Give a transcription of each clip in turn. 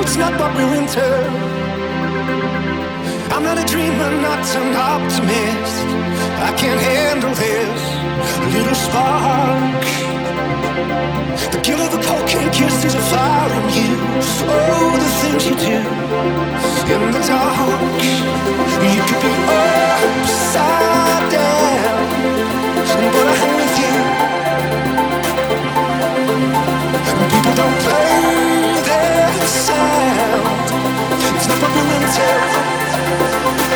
it's not what we're into. I'm not a dreamer, not an optimist. I can't handle this little spark. The guilt of a cocaine kiss is a fire in you. Oh, the things you do in the dark. You could be upside down, but I sound. It's not what we're into. Upside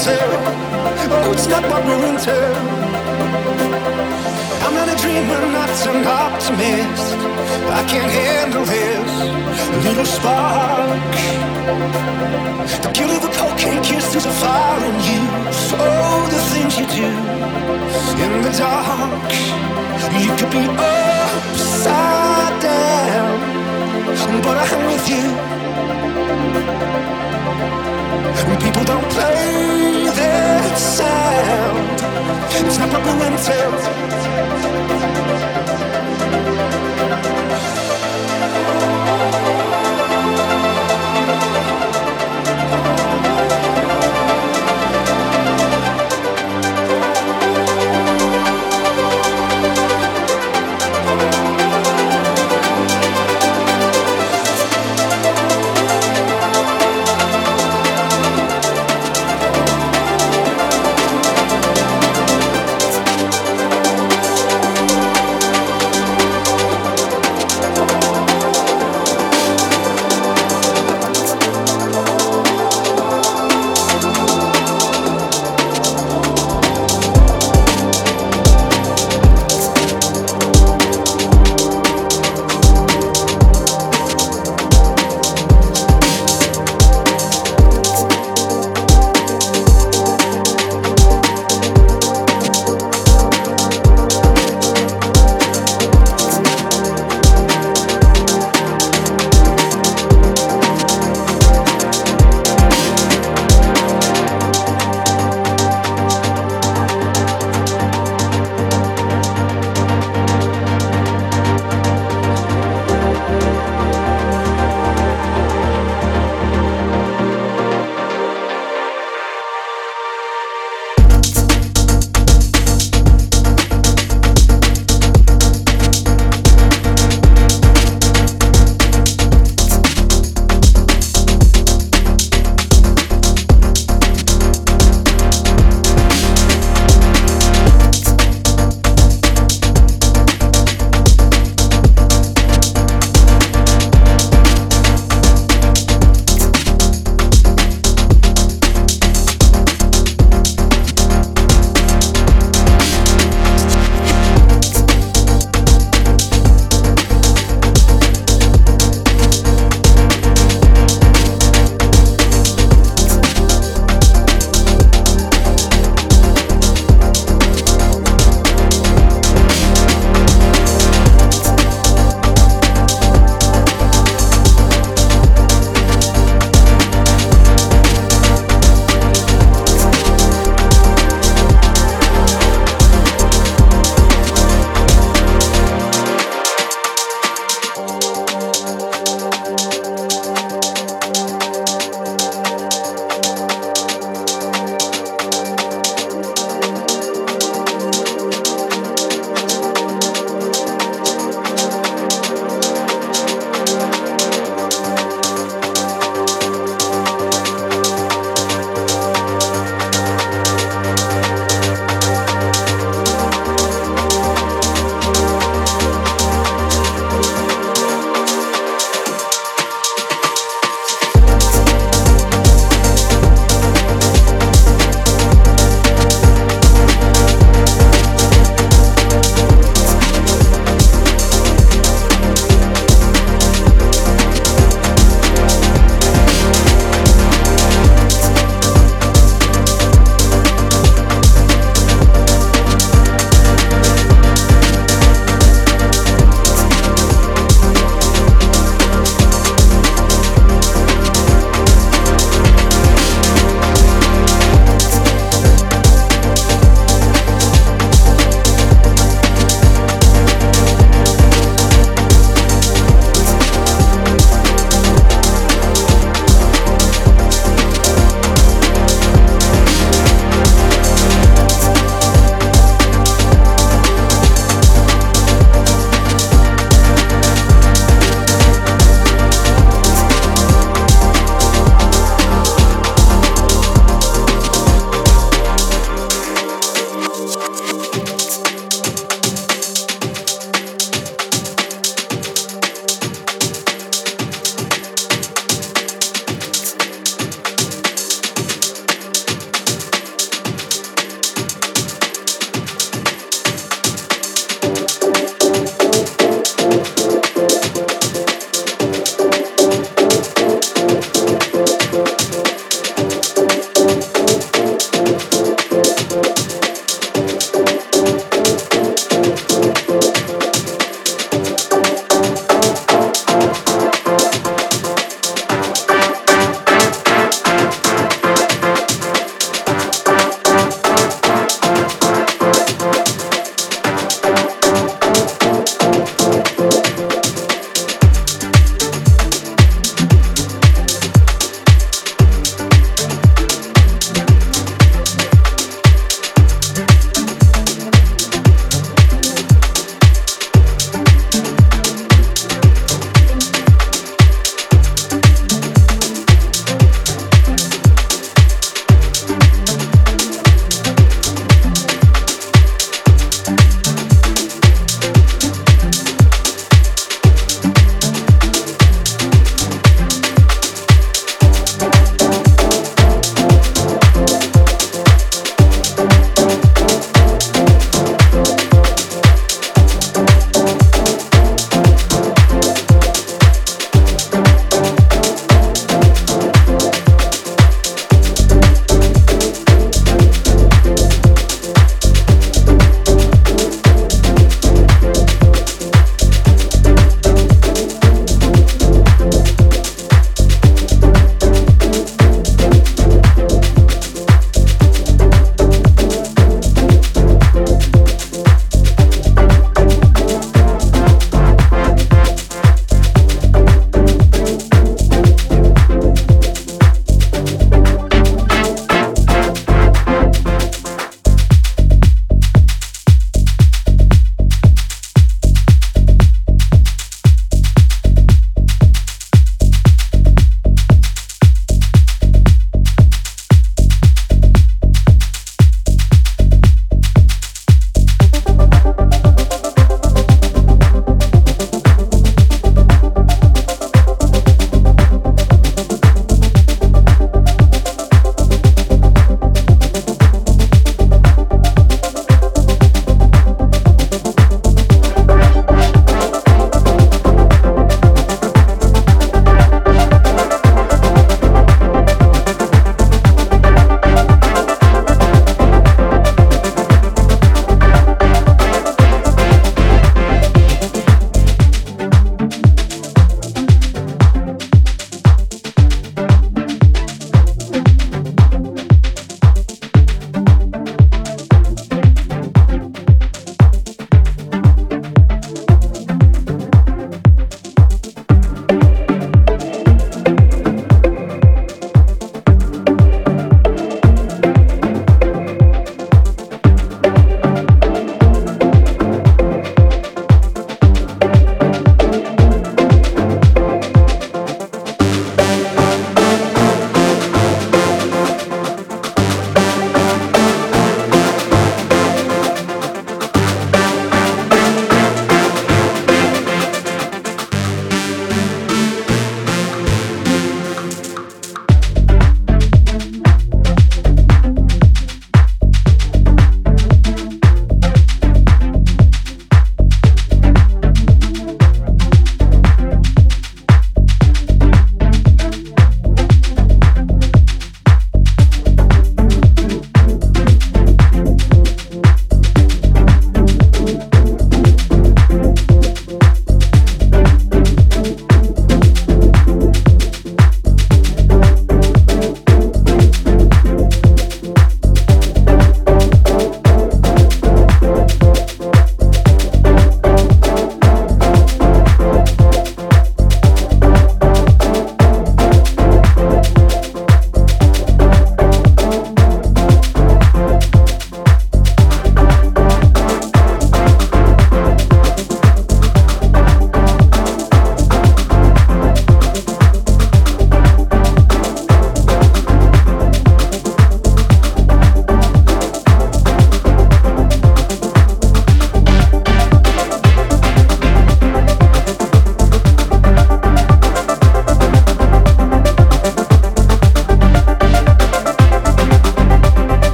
into. Oh, it's not what we're into. I'm not a dreamer, not an optimist. I can't handle this little spark. The guilt of a cocaine kiss is a fire in you. Oh, the things you do in the dark. You could be upside down, but I'm with you. Sound. It's not we're into.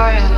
Victoria.